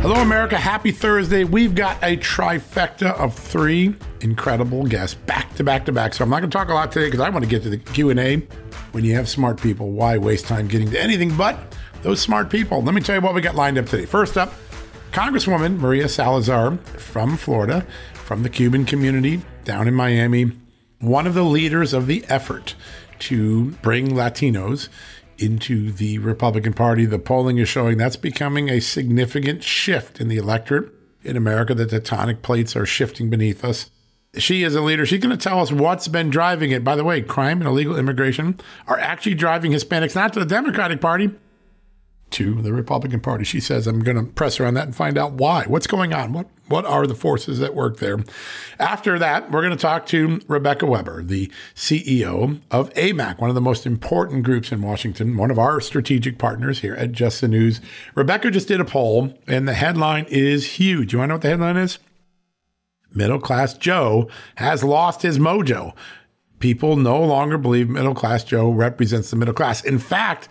Hello, America. Happy Thursday. We've got a trifecta of three incredible guests back to back to back. So I'm not going to talk a lot today because I want to get to the Q&A. When you have smart people, why waste time getting to anything but those smart people? Let me tell you what we got lined up today. First up, Congresswoman Maria Salazar from Florida, from the Cuban community down in Miami, one of the leaders of the effort to bring Latinos into the Republican Party. The polling is showing that's becoming a significant shift in the electorate in America. The tectonic plates are shifting beneath us. She is a leader. She's going to tell us what's been driving it. By the way, crime and illegal immigration are actually driving Hispanics not to the Democratic Party, to the Republican Party. She says, I'm going to press her on that and find out why. What's going on? What what are the forces at work there? After that, we're going to talk to Rebecca Weber, the CEO of AMAC, one of the most important groups in Washington, one of our strategic partners here at Just the News. Rebecca just did a poll, and the headline is huge. You want to know what the headline is? Middle class Joe has lost his mojo. People no longer believe middle class Joe represents the middle class. In fact,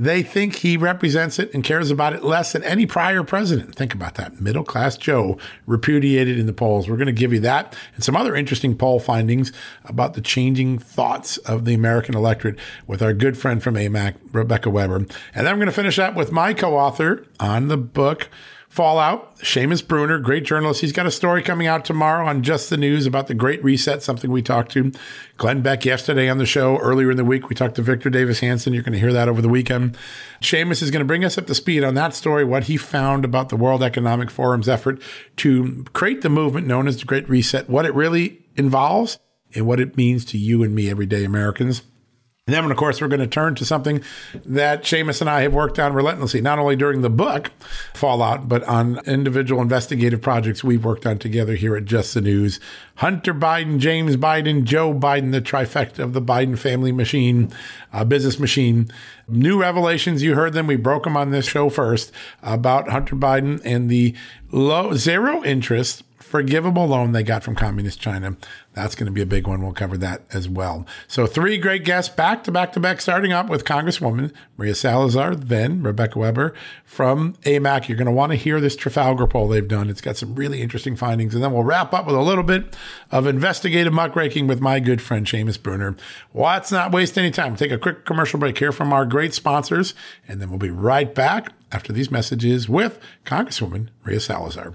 they think he represents it and cares about it less than any prior president. Think about that. Middle class Joe repudiated in the polls. We're going to give you that and some other interesting poll findings about the changing thoughts of the American electorate with our good friend from AMAC, Rebecca Weber. And then I'm going to finish up with my co author on the book. Fallout, Seamus Bruner, great journalist. He's got a story coming out tomorrow on Just the News about the Great Reset, something we talked to Glenn Beck yesterday on the show. Earlier in the week, we talked to Victor Davis Hanson. You're going to hear that over the weekend. Seamus is going to bring us up to speed on that story, what he found about the World Economic Forum's effort to create the movement known as the Great Reset, what it really involves, and what it means to you and me, everyday Americans. And then, of course, we're going to turn to something that Seamus and I have worked on relentlessly, not only during the book Fallout, but on individual investigative projects we've worked on together here at Just the News. Hunter Biden, James Biden, Joe Biden, the trifecta of the Biden family machine, uh, business machine. New revelations, you heard them. We broke them on this show first about Hunter Biden and the low zero interest forgivable loan they got from communist China. That's going to be a big one. We'll cover that as well. So, three great guests back to back to back, starting up with Congresswoman Maria Salazar, then Rebecca Weber from AMAC. You're going to want to hear this Trafalgar poll they've done. It's got some really interesting findings. And then we'll wrap up with a little bit of investigative muckraking with my good friend Seamus Bruner. Let's not waste any time. Take a quick commercial break here from our great sponsors, and then we'll be right back after these messages with Congresswoman Maria Salazar.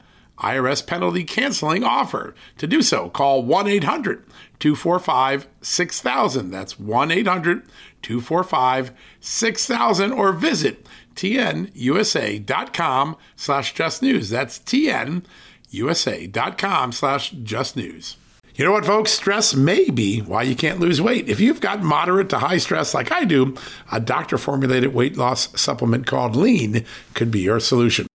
IRS penalty canceling offer. To do so, call 1 800 245 6000. That's 1 800 245 6000 or visit tnusa.com slash just news. That's tnusa.com slash just news. You know what, folks? Stress may be why you can't lose weight. If you've got moderate to high stress like I do, a doctor formulated weight loss supplement called Lean could be your solution.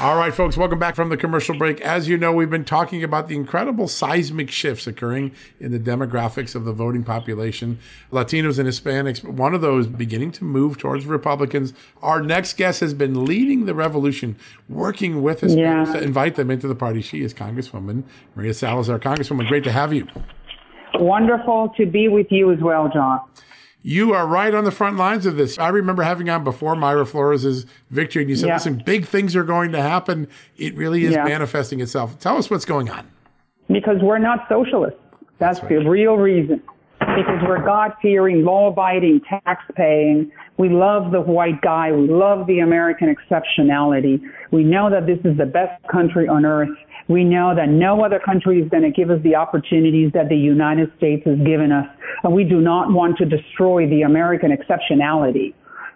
All right, folks, welcome back from the commercial break. As you know, we've been talking about the incredible seismic shifts occurring in the demographics of the voting population. Latinos and Hispanics, one of those beginning to move towards Republicans. Our next guest has been leading the revolution, working with Hispanics yeah. to invite them into the party. She is Congresswoman Maria Salazar. Congresswoman, great to have you. Wonderful to be with you as well, John. You are right on the front lines of this. I remember having on before Mayra Flores' victory, and you said, yeah. listen, big things are going to happen. It really is yeah. manifesting itself. Tell us what's going on. Because we're not socialists. That's, That's right. the real reason. Because we're God fearing, law abiding, tax paying. We love the white guy. We love the American exceptionality. We know that this is the best country on earth. We know that no other country is going to give us the opportunities that the United States has given us. And we do not want to destroy the American exceptionality.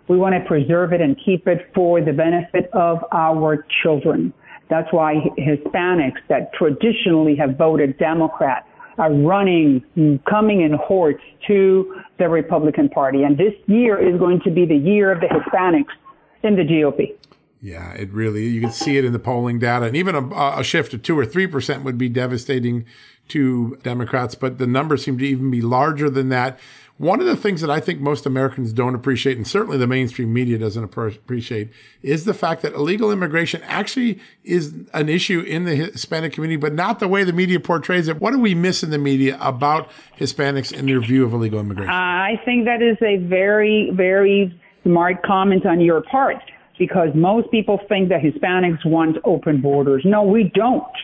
We want to preserve it and keep it for the benefit of our children. That's why Hispanics that traditionally have voted Democrat are running, coming in hordes to the Republican Party. And this year is going to be the year of the Hispanics in the GOP. Yeah, it really, you can see it in the polling data. And even a, a shift of two or 3% would be devastating to Democrats, but the numbers seem to even be larger than that. One of the things that I think most Americans don't appreciate, and certainly the mainstream media doesn't appreciate, is the fact that illegal immigration actually is an issue in the Hispanic community, but not the way the media portrays it. What do we miss in the media about Hispanics and their view of illegal immigration? Uh, I think that is a very, very smart comment on your part because most people think that Hispanics want open borders. No, we don't.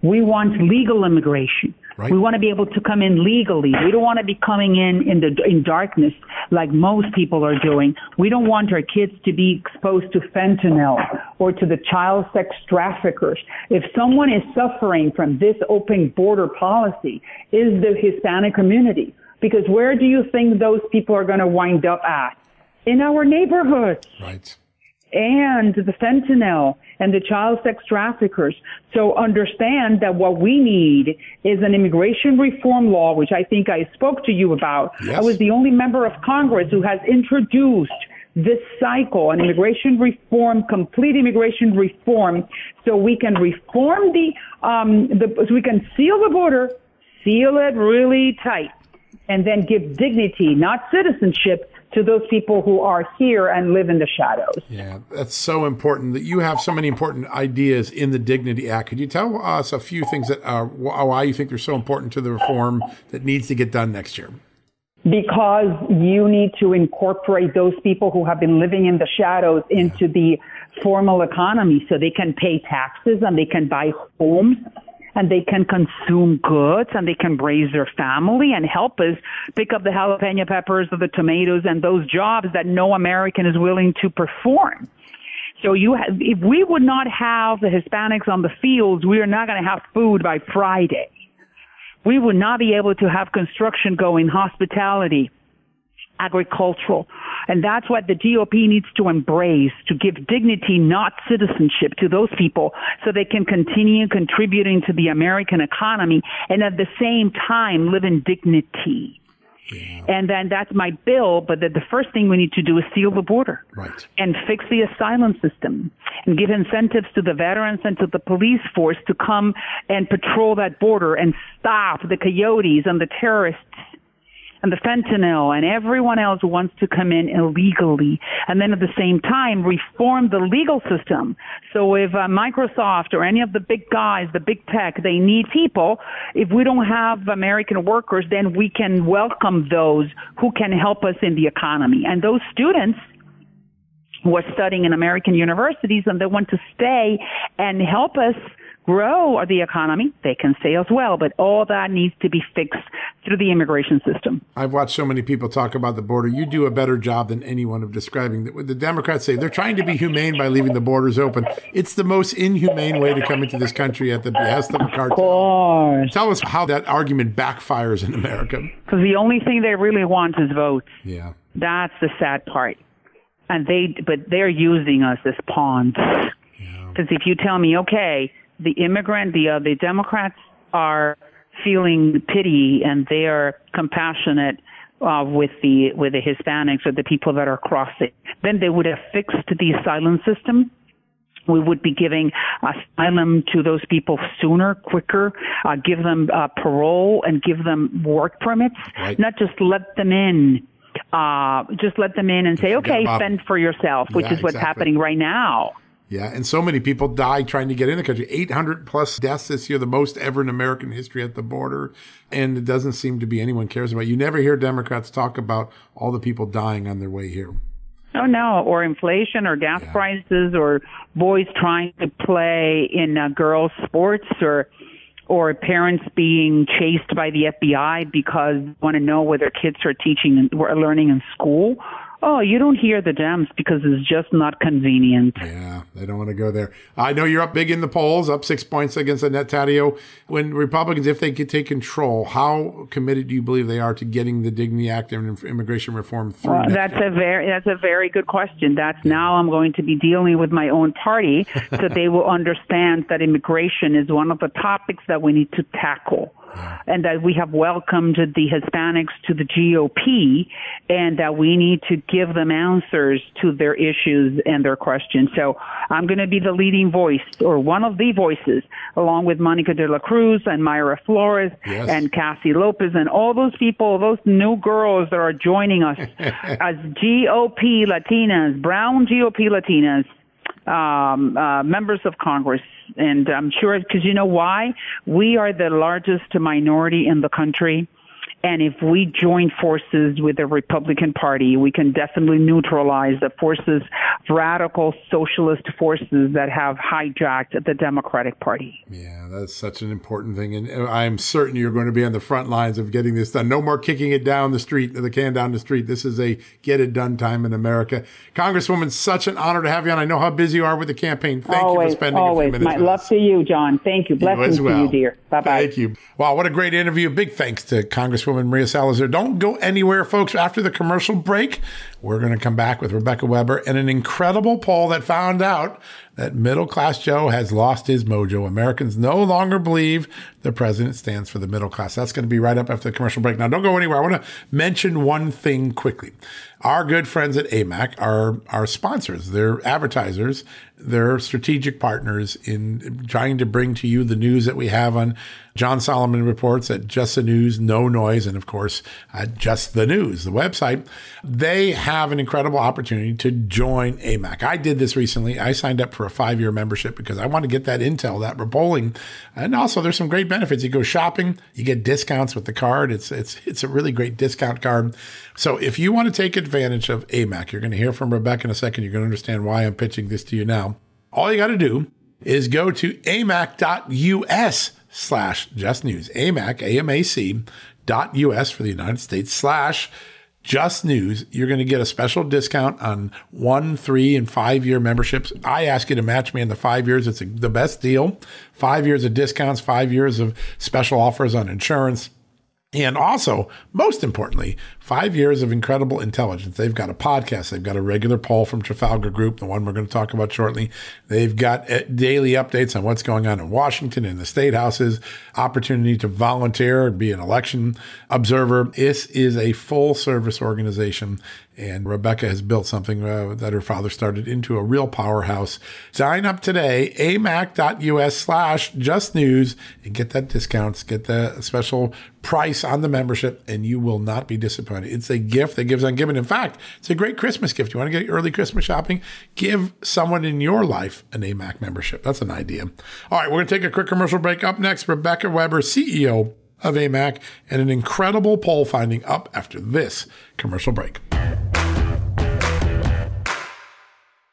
We want legal immigration. Right. We want to be able to come in legally. We don't want to be coming in in the in darkness like most people are doing. We don't want our kids to be exposed to fentanyl or to the child sex traffickers. If someone is suffering from this open border policy, is the Hispanic community. Because where do you think those people are going to wind up at? In our neighborhoods. Right and the fentanyl and the child sex traffickers. So understand that what we need is an immigration reform law, which I think I spoke to you about. Yes. I was the only member of Congress who has introduced this cycle, an immigration reform, complete immigration reform, so we can reform the, um, the so we can seal the border, seal it really tight, and then give dignity, not citizenship, to those people who are here and live in the shadows. Yeah, that's so important that you have so many important ideas in the Dignity Act. Could you tell us a few things that uh, are uh, why you think they're so important to the reform that needs to get done next year? Because you need to incorporate those people who have been living in the shadows into yeah. the formal economy so they can pay taxes and they can buy homes and they can consume goods and they can raise their family and help us pick up the jalapeno peppers or the tomatoes and those jobs that no American is willing to perform. So you, have, if we would not have the Hispanics on the fields, we are not going to have food by Friday. We would not be able to have construction going, hospitality, agricultural. And that's what the GOP needs to embrace to give dignity, not citizenship, to those people so they can continue contributing to the American economy and at the same time live in dignity. Yeah. And then that's my bill. But the, the, first thing we need to do is seal the border. Right. And fix the asylum system and give incentives to the veterans and to the police force to come and patrol that border and stop the coyotes and the terrorists and the fentanyl and everyone else wants to come in illegally. And then at the same time, reform the legal system. So if uh, Microsoft or any of the big guys, the big tech, they need people, if we don't have American workers, then we can welcome those who can help us in the economy. And those students, who are studying in American universities and they want to stay and help us grow or the economy, they can stay as well. But all that needs to be fixed through the immigration system. I've watched so many people talk about the border. You do a better job than anyone of describing that. The Democrats say they're trying to be humane by leaving the borders open. It's the most inhumane way to come into this country at the behest of a cartel. Of course. Tell us how that argument backfires in America. Because the only thing they really want is votes. Yeah. That's the sad part. And they, but they're using us as pawns. Because yeah. if you tell me, okay, the immigrant, the uh, the Democrats are feeling pity and they are compassionate uh, with the with the Hispanics or the people that are crossing. Then they would have fixed the asylum system. We would be giving asylum to those people sooner, quicker, uh, give them uh, parole and give them work permits, right. not just let them in. Uh, just let them in and say, okay, fend for yourself, which yeah, is what's exactly. happening right now. Yeah, and so many people die trying to get in the country. 800 plus deaths this year, the most ever in American history at the border. And it doesn't seem to be anyone cares about. You never hear Democrats talk about all the people dying on their way here. Oh no, or inflation, or gas yeah. prices, or boys trying to play in uh, girls' sports, or or parents being chased by the FBI because they want to know whether kids are teaching and learning in school. Oh, you don't hear the Dems because it's just not convenient. Yeah, they don't want to go there. I know you're up big in the polls, up six points against Annette Taddeo. When Republicans, if they could take control, how committed do you believe they are to getting the Dignity Act and immigration reform through? Well, that's year? a very that's a very good question. That's now I'm going to be dealing with my own party, so they will understand that immigration is one of the topics that we need to tackle and that we have welcomed the Hispanics to the GOP and that we need to give them answers to their issues and their questions. So I'm going to be the leading voice or one of the voices along with Monica de la Cruz and Mayra Flores yes. and Cassie Lopez and all those people, those new girls that are joining us as GOP Latinas, brown GOP Latinas um, uh, members of Congress. And I'm sure, because you know why? We are the largest minority in the country. And if we join forces with the Republican Party, we can definitely neutralize the forces, radical socialist forces that have hijacked the Democratic Party. Yeah, that's such an important thing. And I'm certain you're going to be on the front lines of getting this done. No more kicking it down the street, the can down the street. This is a get it done time in America. Congresswoman, such an honor to have you on. I know how busy you are with the campaign. Thank always, you for spending always. a few minutes. My love to you, John. Thank you. Blessings you well. to you, dear. Bye bye. Thank you. Wow, what a great interview. Big thanks to Congresswoman. Congresswoman Maria Salazar. Don't go anywhere, folks. After the commercial break, we're going to come back with Rebecca Weber and an incredible poll that found out that middle class Joe has lost his mojo. Americans no longer believe the president stands for the middle class. That's going to be right up after the commercial break. Now, don't go anywhere. I want to mention one thing quickly. Our good friends at AMAC are our sponsors. They're advertisers. They're strategic partners in trying to bring to you the news that we have on John Solomon reports at Just the News, No Noise, and of course Just the News, the website. They have an incredible opportunity to join AMAC. I did this recently. I signed up for a five year membership because I want to get that intel, that polling, and also there's some great benefits. You go shopping, you get discounts with the card. It's it's it's a really great discount card. So if you want to take advantage of AMAC, you're going to hear from Rebecca in a second. You're going to understand why I'm pitching this to you now. All you got to do is go to amac.us slash just news. AMAC, A-M-A-C dot US for the United States slash just news. You're going to get a special discount on one, three, and five year memberships. I ask you to match me in the five years. It's a, the best deal. Five years of discounts, five years of special offers on insurance and also, most importantly, five years of incredible intelligence. They've got a podcast. They've got a regular poll from Trafalgar Group, the one we're going to talk about shortly. They've got uh, daily updates on what's going on in Washington and the state houses, opportunity to volunteer and be an election observer. This is a full service organization and Rebecca has built something uh, that her father started into a real powerhouse. Sign up today, amac.us slash just news, and get that discounts, get the special price on the membership, and you will not be disappointed. It's a gift that gives on giving. In fact, it's a great Christmas gift. You want to get early Christmas shopping? Give someone in your life an AMAC membership. That's an idea. All right, we're going to take a quick commercial break. Up next, Rebecca Weber, CEO of AMAC, and an incredible poll finding up after this commercial break.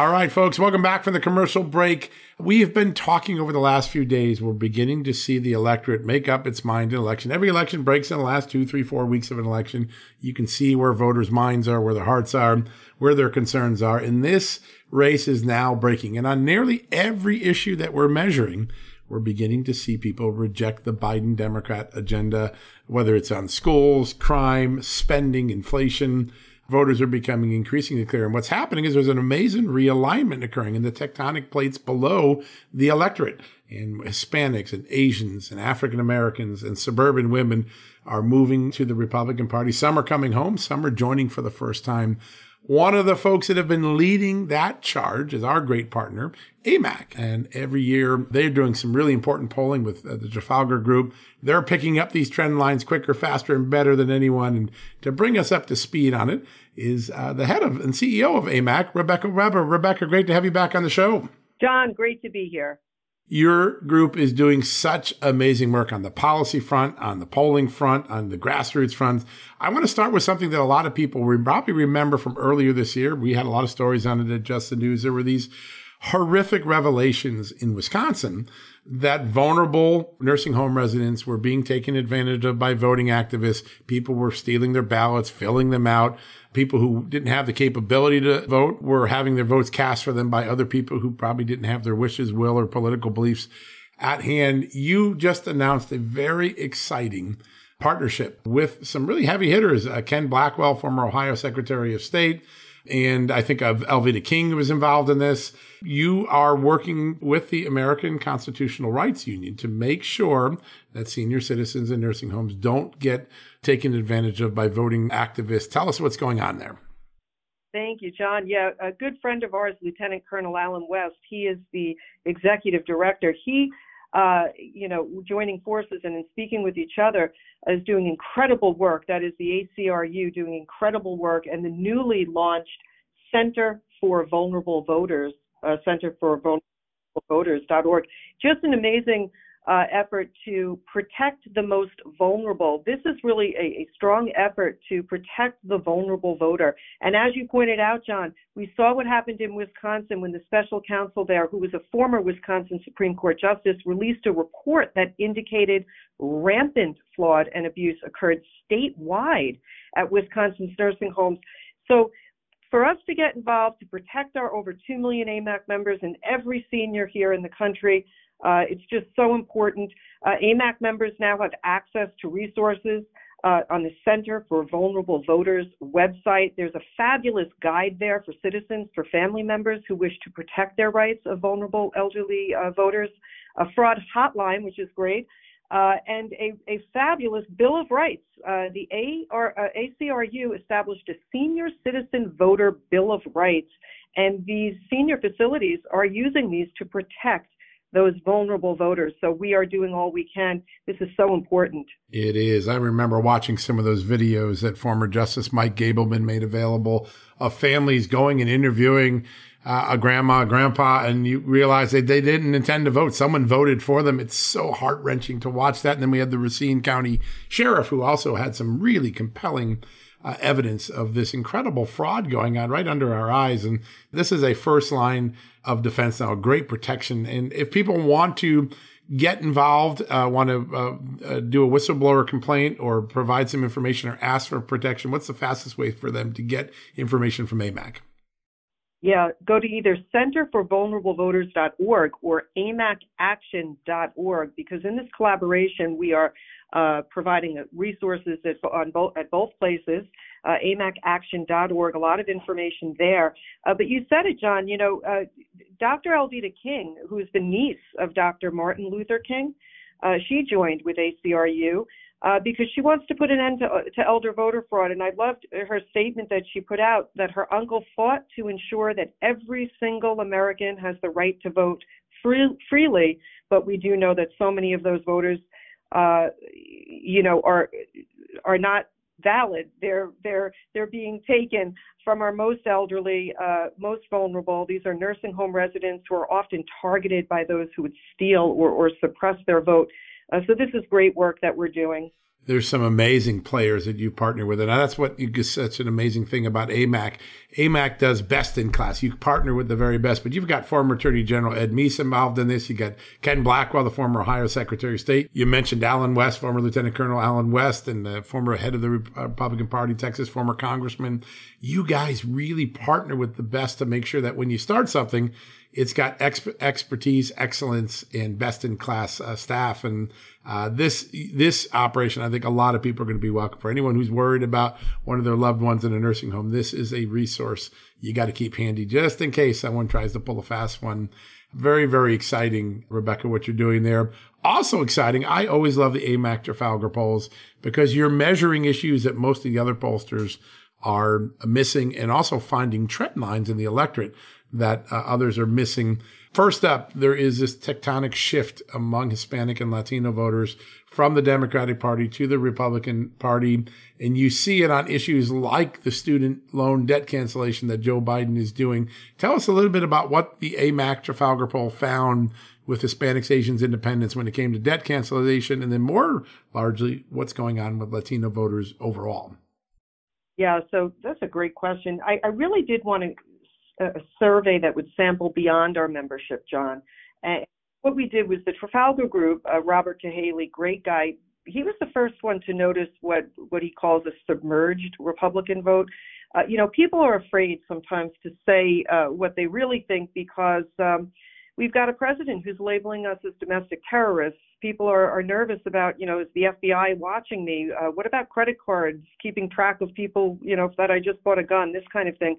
All right, folks, welcome back from the commercial break. We've been talking over the last few days. We're beginning to see the electorate make up its mind in election. Every election breaks in the last two, three, four weeks of an election. You can see where voters' minds are, where their hearts are, where their concerns are. And this race is now breaking. And on nearly every issue that we're measuring, we're beginning to see people reject the Biden Democrat agenda, whether it's on schools, crime, spending, inflation voters are becoming increasingly clear. And what's happening is there's an amazing realignment occurring in the tectonic plates below the electorate. And Hispanics and Asians and African Americans and suburban women are moving to the Republican Party. Some are coming home, some are joining for the first time. One of the folks that have been leading that charge is our great partner, AMAC. And every year they're doing some really important polling with uh, the Trafalgar Group. They're picking up these trend lines quicker, faster, and better than anyone. And to bring us up to speed on it is uh, the head of and CEO of AMAC, Rebecca Weber. Rebecca, great to have you back on the show. John, great to be here. Your group is doing such amazing work on the policy front, on the polling front, on the grassroots front. I want to start with something that a lot of people probably remember from earlier this year. We had a lot of stories on it at Just the News. There were these horrific revelations in Wisconsin that vulnerable nursing home residents were being taken advantage of by voting activists. People were stealing their ballots, filling them out. People who didn't have the capability to vote were having their votes cast for them by other people who probably didn't have their wishes, will, or political beliefs at hand. You just announced a very exciting partnership with some really heavy hitters. Uh, Ken Blackwell, former Ohio Secretary of State, and I think of Alveda King who was involved in this. You are working with the American Constitutional Rights Union to make sure that senior citizens in nursing homes don't get taken advantage of by voting activists. Tell us what's going on there. Thank you, John. Yeah, a good friend of ours, Lieutenant Colonel Allen West, he is the executive director. He uh, you know, joining forces and in speaking with each other is doing incredible work. That is the ACRU doing incredible work, and the newly launched Center for Vulnerable Voters, uh, Center for Vulnerable Voters.org. Just an amazing uh, effort to protect the most vulnerable. This is really a, a, strong effort to protect the vulnerable voter. And as you pointed out, John, we saw what happened in Wisconsin when the special counsel there, who was a former Wisconsin Supreme Court justice, released a report that indicated rampant fraud and abuse occurred statewide at Wisconsin's nursing homes. So for us to get involved to protect our over 2 million AMAC members and every senior here in the country, uh, it's just so important. Uh, AMAC members now have access to resources uh, on the Center for Vulnerable Voters website. There's a fabulous guide there for citizens, for family members who wish to protect their rights of vulnerable elderly uh, voters, a fraud hotline, which is great, uh, and a, a, fabulous Bill of Rights. Uh, the A or, ACRU established a Senior Citizen Voter Bill of Rights, and these senior facilities are using these to protect those vulnerable voters. So we are doing all we can. This is so important. It is. I remember watching some of those videos that former Justice Mike Gableman made available of families going and interviewing uh, a grandma, a grandpa, and you realize that they didn't intend to vote. Someone voted for them. It's so heart wrenching to watch that. And then we had the Racine County Sheriff, who also had some really compelling uh, evidence of this incredible fraud going on right under our eyes. And this is a first line of defense now, great protection. And if people want to get involved, uh, want to uh, uh, do a whistleblower complaint or provide some information or ask for protection, what's the fastest way for them to get information from AMAC? Yeah, go to either centerforvulnerablevoters.org or amacaction.org because in this collaboration we are uh, providing resources at, on both, at both places, uh, amacaction.org, a lot of information there. Uh, but you said it, John, you know, uh, Dr. Alveda King, who's the niece of Dr. Martin Luther King, uh, she joined with ACRU. Uh, because she wants to put an end to, to, elder voter fraud. And I loved her statement that she put out that her uncle fought to ensure that every single American has the right to vote free, freely. But we do know that so many of those voters uh, you know, are are not valid. They're they're they're being taken from our most elderly, uh, most vulnerable. These are nursing home residents who are often targeted by those who would steal or, or suppress their vote. Uh, so this is great work that we're doing there's some amazing players that you partner with. And that's what you such an amazing thing about AMAC. AMAC does best in class. You partner with the very best, but you've got former Attorney General Ed Meese involved in this. You got Ken Blackwell, the former Ohio Secretary of State. You mentioned Allen West, former Lieutenant Colonel Allen West, and the former head of the uh, Republican Party, Texas, former congressman. You guys really partner with the best to make sure that when you start something, it's got exp- expertise, excellence, and best in class uh, staff. And uh, this this operation, I think a lot of people are going to be welcome. For anyone who's worried about one of their loved ones in a nursing home, this is a resource you got to keep handy just in case someone tries to pull a fast one. Very, very exciting, Rebecca, what you're doing there. Also exciting. I always love the AMAC Trafalgar polls because you're measuring issues that most of the other pollsters are missing and also finding trend lines in the electorate that uh, others are missing. First up, there is this tectonic shift among Hispanic and Latino voters from the Democratic Party to the Republican Party. And you see it on issues like the student loan debt cancellation that Joe Biden is doing. Tell us a little bit about what the AMAC Trafalgar poll found with Hispanics, Asians, Independents when it came to debt cancellation, and then more largely what's going on with Latino voters overall. Yeah, so that's a great question. I, I really did want to a survey that would sample beyond our membership, John. And what we did was the Trafalgar Group, uh, Robert Cahaly, great guy. He was the first one to notice what what he calls a submerged Republican vote. Uh, you know, people are afraid sometimes to say uh, what they really think because um, we've got a president who's labeling us as domestic terrorists. People are, are nervous about, you know, is the FBI watching me? Uh, what about credit cards, keeping track of people, you know, that I just bought a gun, this kind of thing.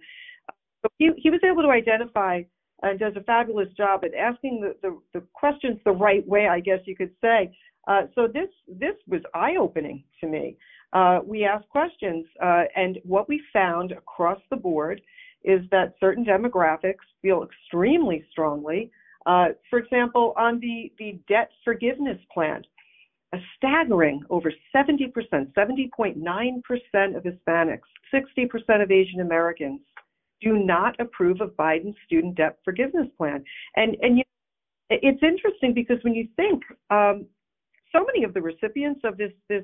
He, he was able to identify and does a fabulous job at asking the, the, the questions the right way, I guess you could say. Uh, so this this was eye opening to me. Uh, we asked questions, uh, and what we found across the board is that certain demographics feel extremely strongly. Uh, for example, on the the debt forgiveness plan, a staggering over 70%, 70.9% of Hispanics, 60% of Asian Americans do not approve of Biden's student debt forgiveness plan. And and you it's interesting because when you think um, so many of the recipients of this this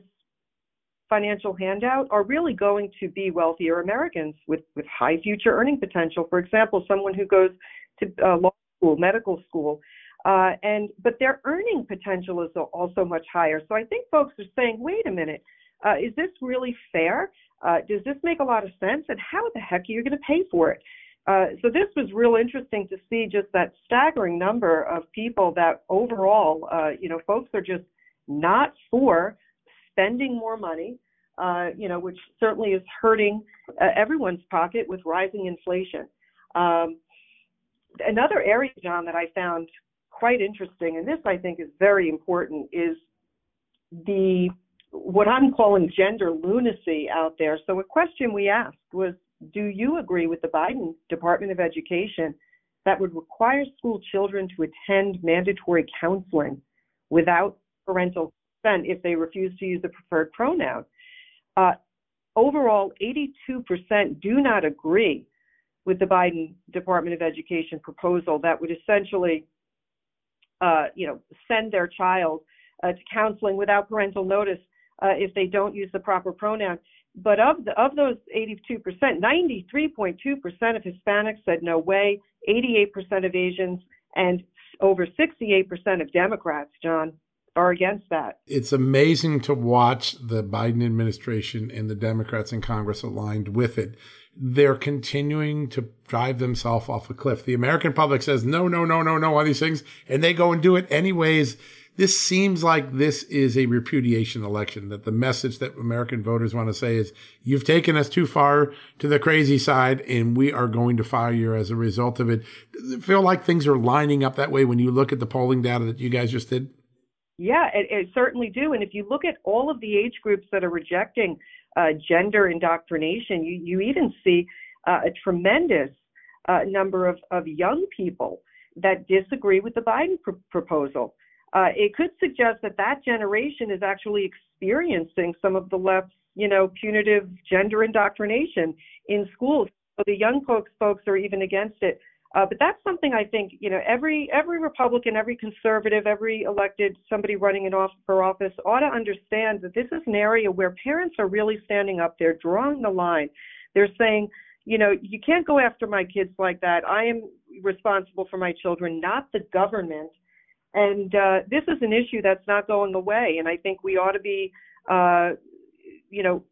financial handout are really going to be wealthier Americans with with high future earning potential. For example, someone who goes to uh, law school, medical school. Uh, and but their earning potential is also much higher. So I think folks are saying, wait a minute, uh, is this really fair? Uh, does this make a lot of sense? And how the heck are you going to pay for it? Uh, so this was real interesting to see just that staggering number of people that overall, uh, you know, folks are just not for spending more money, uh, you know, which certainly is hurting uh, everyone's pocket with rising inflation. Um, another area, John, that I found quite interesting, and this I think is very important, is the what I'm calling gender lunacy out there. So, a question we asked was Do you agree with the Biden Department of Education that would require school children to attend mandatory counseling without parental consent if they refuse to use the preferred pronoun? Uh, overall, 82% do not agree with the Biden Department of Education proposal that would essentially, uh, you know, send their child uh, to counseling without parental notice uh, if they don't use the proper pronoun. But of the, of those 82%, 93.2% of Hispanics said no way, 88% of Asians, and over 68% of Democrats, John, are against that. It's amazing to watch the Biden administration and the Democrats in Congress aligned with it. They're continuing to drive themselves off a cliff. The American public says no, no, no, no, no on these things, and they go and do it anyways this seems like this is a repudiation election, that the message that American voters want to say is, you've taken us too far to the crazy side and we are going to fire you as a result of it. Does it feel like things are lining up that way when you look at the polling data that you guys just did? Yeah, it, it certainly do. And if you look at all of the age groups that are rejecting uh, gender indoctrination, you, you even see uh, a tremendous uh, number of, of young people that disagree with the Biden pr- proposal uh, it could suggest that that generation is actually experiencing some of the left's, you know, punitive gender indoctrination in schools. So the young folks folks are even against it. Uh, but that's something I think you know every every Republican, every conservative, every elected somebody running in off, for office ought to understand that this is an area where parents are really standing up. They're drawing the line. They're saying, you know, you can't go after my kids like that. I am responsible for my children, not the government. And uh, this is an issue that's not going away. And I think we ought to be, uh, you know,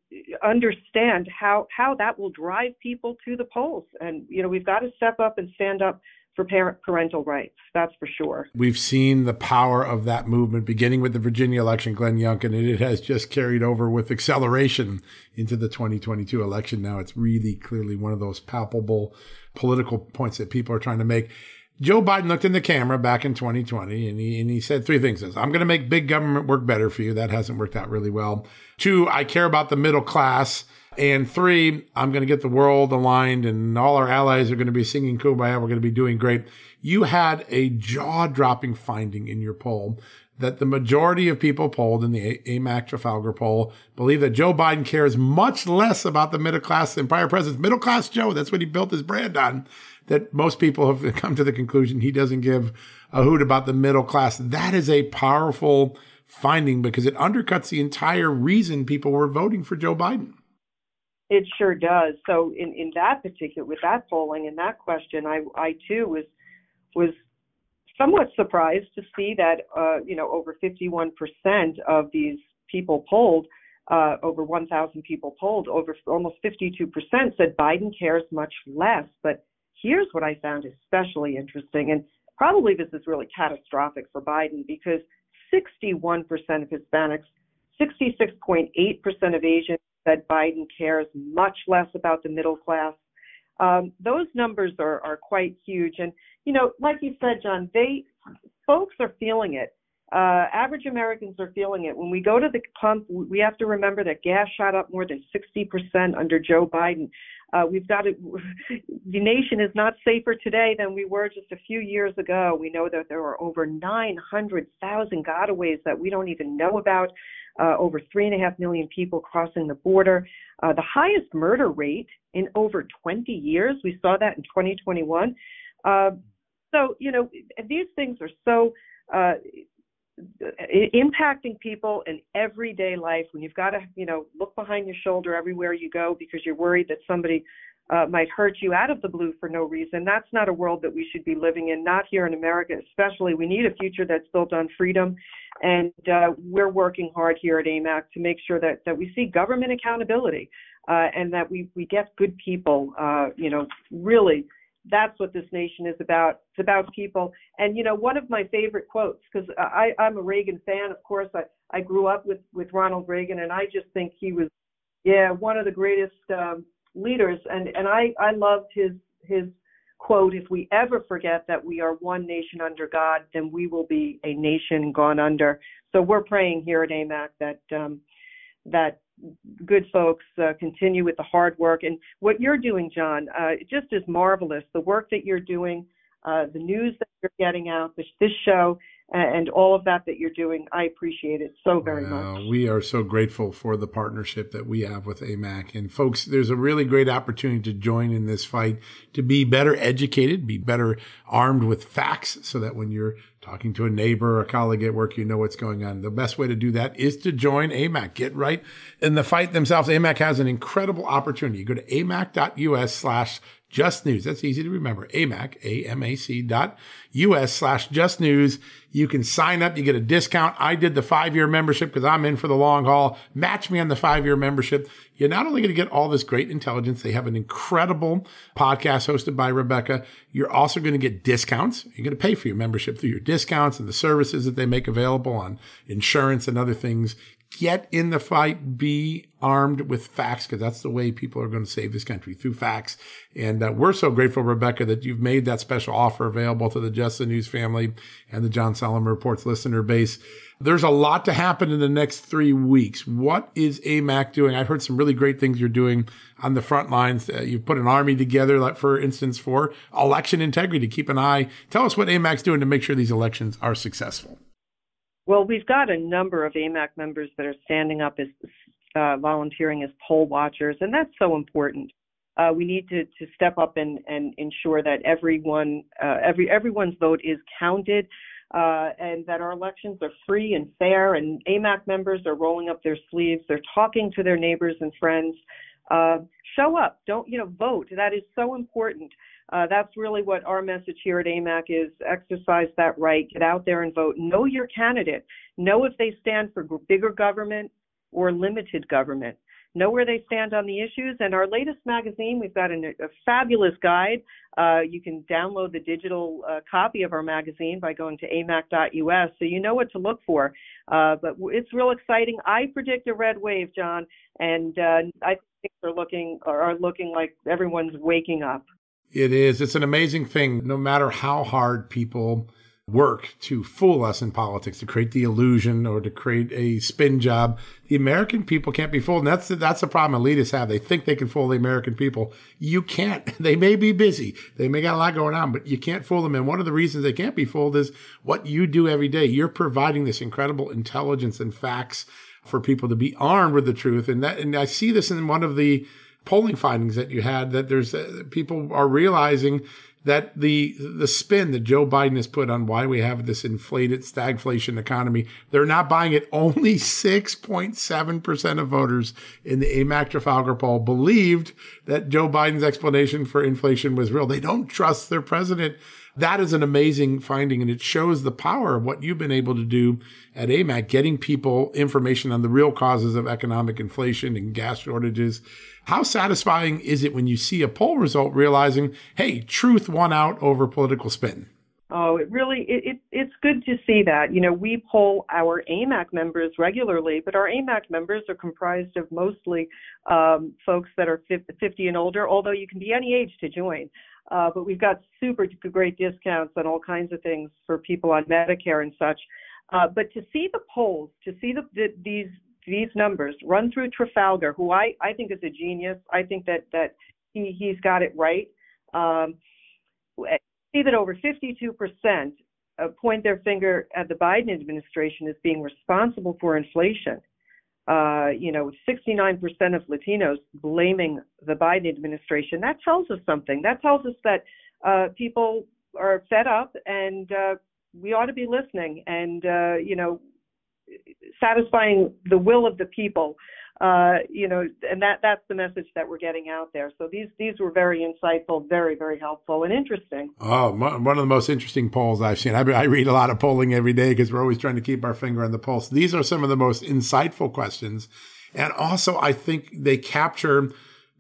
understand how how that will drive people to the polls. And you know, we've got to step up and stand up for parent parental rights. That's for sure. We've seen the power of that movement beginning with the Virginia election, Glenn Youngkin, and it has just carried over with acceleration into the 2022 election. Now it's really clearly one of those palpable political points that people are trying to make. Joe Biden looked in the camera back in 2020 and he, and he said three things. Says, I'm going to make big government work better for you. That hasn't worked out really well. Two, I care about the middle class. And three, I'm going to get the world aligned and all our allies are going to be singing Kumbaya. We're going to be doing great. You had a jaw dropping finding in your poll that the majority of people polled in the AMAC Trafalgar poll believe that Joe Biden cares much less about the middle class than prior presidents. Middle class Joe, that's what he built his brand on that most people have come to the conclusion he doesn't give a hoot about the middle class. That is a powerful finding because it undercuts the entire reason people were voting for Joe Biden. It sure does. So in, in that particular with that polling and that question, I I too was was somewhat surprised to see that uh, you know over 51% of these people polled, uh, over 1,000 people polled, over almost 52% said Biden cares much less. But here's what I found especially interesting, and probably this is really catastrophic for Biden because 61% of Hispanics, 66.8% of Asians said Biden cares much less about the middle class. Um, those numbers are, are quite huge. And, you know, like you said, John, they folks are feeling it. Uh, average Americans are feeling it. When we go to the pump, we have to remember that gas shot up more than 60% under Joe Biden. Uh, we've got to, the nation is not safer today than we were just a few years ago. We know that there are over 900,000 gotaways that we don't even know about, uh, over three and a half million people crossing the border, uh, the highest murder rate in over 20 years. We saw that in 2021. Uh, so, you know, these things are so uh, impacting people in everyday life when you've got to you know look behind your shoulder everywhere you go because you're worried that somebody uh, might hurt you out of the blue for no reason. That's not a world that we should be living in not here in america especially. We need a future that's built on freedom and uh, we're working hard here at amac to make sure that that we see government accountability uh, and that we we get good people uh, you know really that's what this nation is about. It's about people. And you know, one of my favorite quotes, because I I'm a Reagan fan. Of course, I I grew up with with Ronald Reagan, and I just think he was, yeah, one of the greatest um, leaders. And and I I loved his his quote. If we ever forget that we are one nation under God, then we will be a nation gone under. So we're praying here at AMAC that um, that good folks uh, continue with the hard work. And what you're doing, John, uh, just is marvelous. The work that you're doing, uh, the news that you're getting out, this, this show, and all of that that you're doing. I appreciate it so very much. We are so grateful for the partnership that we have with AMAC. And folks, there's a really great opportunity to join in this fight, to be better educated, be better armed with facts so that when you're talking to a neighbor or a colleague at work, you know what's going on. The best way to do that is to join AMAC. Get right in the fight themselves. AMAC has an incredible opportunity. You go to amac.us slash just news. That's easy to remember. AMAC, A-M-A-C dot U-S slash just news. You can sign up. You get a discount. I did the five year membership because I'm in for the long haul. Match me on the five year membership. You're not only going to get all this great intelligence. They have an incredible podcast hosted by Rebecca. You're also going to get discounts. You're going to pay for your membership through your discounts and the services that they make available on insurance and other things get in the fight, be armed with facts, because that's the way people are going to save this country through facts. And uh, we're so grateful, Rebecca, that you've made that special offer available to the Just the News family and the John Solomon Reports listener base. There's a lot to happen in the next three weeks. What is AMAC doing? I've heard some really great things you're doing on the front lines. Uh, you've put an army together, like for instance, for election integrity. Keep an eye. Tell us what AMAC's doing to make sure these elections are successful. Well, we've got a number of AMAC members that are standing up as uh, volunteering as poll watchers, and that's so important. Uh, we need to, to step up and, and ensure that everyone uh, every everyone's vote is counted, uh, and that our elections are free and fair. And AMAC members are rolling up their sleeves. They're talking to their neighbors and friends. Uh, show up. Don't you know? Vote. That is so important. Uh, that's really what our message here at AMAC is exercise that right, get out there and vote. Know your candidate. Know if they stand for bigger government or limited government. Know where they stand on the issues. And our latest magazine, we've got an, a fabulous guide. Uh, you can download the digital uh, copy of our magazine by going to amac.us so you know what to look for. Uh, but it's real exciting. I predict a red wave, John, and uh, I think they're looking are looking like everyone's waking up. It is. It's an amazing thing. No matter how hard people work to fool us in politics, to create the illusion or to create a spin job, the American people can't be fooled. And that's the, that's the problem elitists have. They think they can fool the American people. You can't. They may be busy. They may got a lot going on, but you can't fool them. And one of the reasons they can't be fooled is what you do every day. You're providing this incredible intelligence and facts for people to be armed with the truth. And that, and I see this in one of the polling findings that you had that there's uh, people are realizing that the the spin that Joe Biden has put on why we have this inflated stagflation economy, they're not buying it. Only 6.7% of voters in the AMAC Trafalgar poll believed that Joe Biden's explanation for inflation was real. They don't trust their president. That is an amazing finding, and it shows the power of what you've been able to do at AMAC, getting people information on the real causes of economic inflation and gas shortages how satisfying is it when you see a poll result realizing, hey, truth won out over political spin? Oh, it really it, it, it's good to see that. You know, we poll our AMAC members regularly, but our AMAC members are comprised of mostly um, folks that are 50 and older. Although you can be any age to join, uh, but we've got super great discounts on all kinds of things for people on Medicare and such. Uh, but to see the polls, to see the, the, these these numbers, run through Trafalgar, who I, I think is a genius. I think that, that he, he's got it right. Um, see that over 52% uh, point their finger at the Biden administration as being responsible for inflation. Uh, you know, 69% of Latinos blaming the Biden administration. That tells us something. That tells us that uh, people are fed up and uh, we ought to be listening. And, uh, you know, satisfying the will of the people uh, you know, and that that's the message that we're getting out there. So these these were very insightful, very very helpful and interesting. Oh, one of the most interesting polls I've seen. I, I read a lot of polling every day because we're always trying to keep our finger on the pulse. These are some of the most insightful questions, and also I think they capture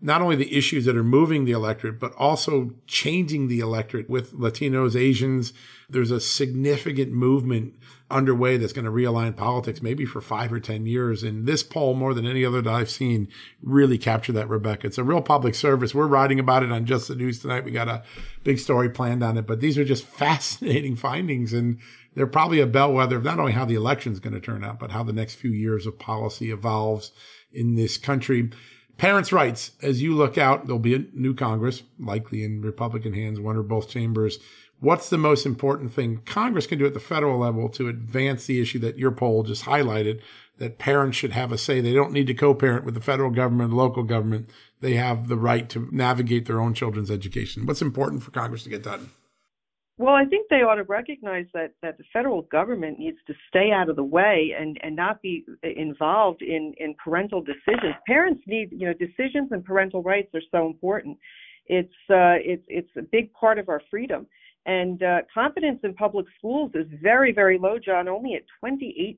not only the issues that are moving the electorate, but also changing the electorate with Latinos, Asians. There's a significant movement underway that's going to realign politics maybe for five or 10 years. And this poll, more than any other that I've seen, really captured that, Rebecca. It's a real public service. We're writing about it on Just the News tonight. We got a big story planned on it, but these are just fascinating findings. And they're probably a bellwether of not only how the election is going to turn out, but how the next few years of policy evolves in this country. Parents' rights, as you look out, there'll be a new Congress, likely in Republican hands, one or both chambers what's the most important thing Congress can do at the federal level to advance the issue that your poll just highlighted that parents should have a say. They don't need to co-parent with the federal government, local government. They have the right to navigate their own children's education. What's important for Congress to get done? Well, I think they ought to recognize that, that the federal government needs to stay out of the way and, and not be involved in, in parental decisions. Parents need, you know, decisions and parental rights are so important. It's uh, it's it's a big part of our freedom. And uh, confidence in public schools is very, very low, John, only at 28%.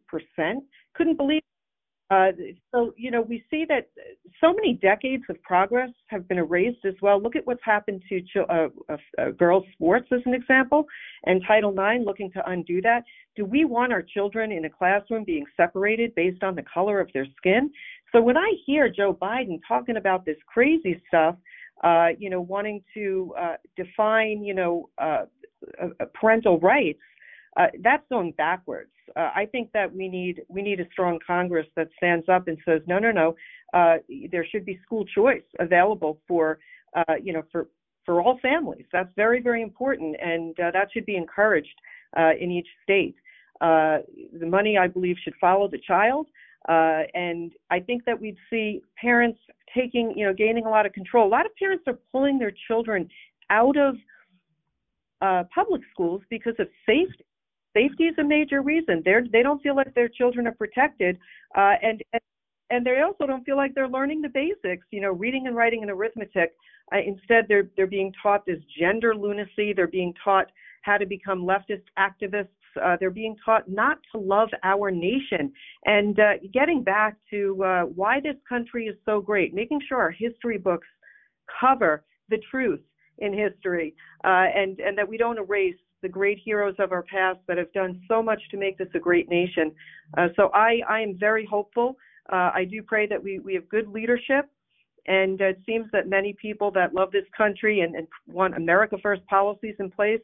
Couldn't believe uh, so, you know, we see that so many decades of progress have been erased as well. Look at what's happened to ch- uh, uh, girls' sports, as an example, and Title IX looking to undo that. Do we want our children in a classroom being separated based on the color of their skin? So when I hear Joe Biden talking about this crazy stuff, uh, you know, wanting to uh, define, you know, parental rights, uh, that's going backwards. Uh, I think that we need we need a strong Congress that stands up and says, no, no, no, uh, there should be school choice available for uh, you know for for all families. That's very very important, and uh, that should be encouraged uh, in each state. The money, I believe, should follow the child, and I think that we'd see parents taking you know gaining a lot of control. A lot of parents are pulling their children out of public schools because of safety. Safety is a major reason. They're they don't feel like their children are protected, uh, and, and they also don't feel like they're learning the basics. You know, reading and writing and arithmetic. Uh, instead, they're they're being taught this gender lunacy. They're being taught how to become leftist activists. Uh, they're being taught not to love our nation. And uh, getting back to uh, why this country is so great, making sure our history books cover the truth in history, uh, and and that we don't erase the great heroes of our past that have done so much to make this a great nation. Uh, so I I am very hopeful. Uh, I do pray that we we have good leadership. And it seems that many people that love this country and, and want America First policies in place,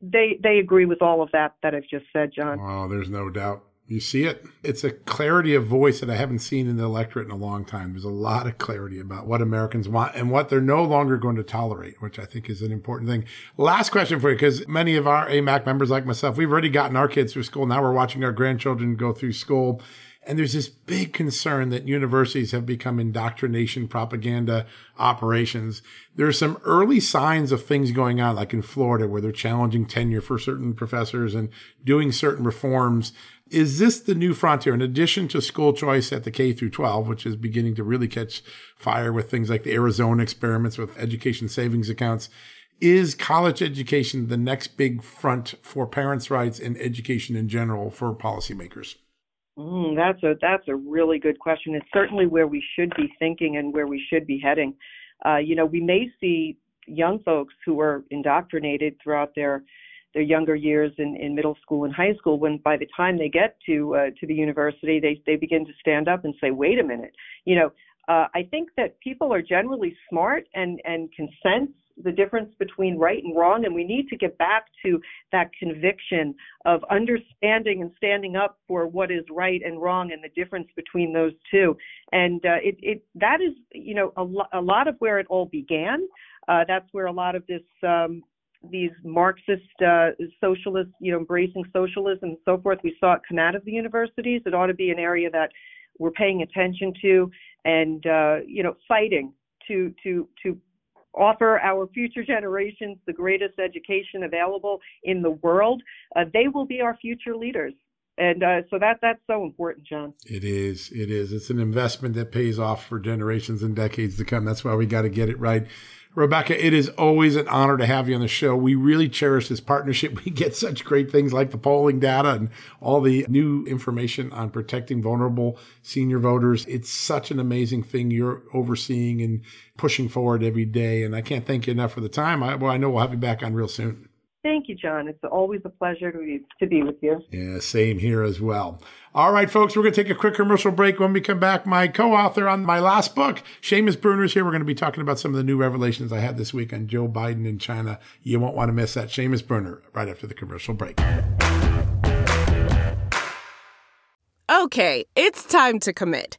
they they agree with all of that that I've just said, John. Oh, there's no doubt. You see it? It's a clarity of voice that I haven't seen in the electorate in a long time. There's a lot of clarity about what Americans want and what they're no longer going to tolerate, which I think is an important thing. Last question for you, because many of our AMAC members, like myself, we've already gotten our kids through school. Now we're watching our grandchildren go through school. And there's this big concern that universities have become indoctrination propaganda operations. There are some early signs of things going on, like in Florida, where they're challenging tenure for certain professors and doing certain reforms. Is this the new frontier? In addition to school choice at the K through 12, which is beginning to really catch fire with things like the Arizona experiments with education savings accounts, is college education the next big front for parents' rights and education in general for policymakers? Mm, that's a that's a really good question. It's certainly where we should be thinking and where we should be heading. Uh, you know, we may see young folks who are indoctrinated throughout their their younger years in, in middle school and high school when by the time they get to uh, to the university they they begin to stand up and say wait a minute you know uh, I think that people are generally smart and and can sense the difference between right and wrong, and we need to get back to that conviction of understanding and standing up for what is right and wrong and the difference between those two. And uh, it, it that is you know a, lo- a lot of where it all began. Uh, that's where a lot of this um, these Marxist uh, socialists, you know, embracing socialism and so forth. We saw it come out of the universities. It ought to be an area that we're paying attention to and uh, you know fighting to to to offer our future generations the greatest education available in the world. Uh, they will be our future leaders. And uh, so that that's so important, John. It is. It is. It's an investment that pays off for generations and decades to come. That's why we got to get it right. Rebecca, it is always an honor to have you on the show. We really cherish this partnership. We get such great things like the polling data and all the new information on protecting vulnerable senior voters. It's such an amazing thing you're overseeing and pushing forward every day. And I can't thank you enough for the time. I, well, I know we'll have you back on real soon. Thank you, John. It's always a pleasure to be, to be with you. Yeah, same here as well. All right, folks, we're going to take a quick commercial break. When we come back, my co author on my last book, Seamus Bruner, is here. We're going to be talking about some of the new revelations I had this week on Joe Biden in China. You won't want to miss that. Seamus Bruner, right after the commercial break. Okay, it's time to commit.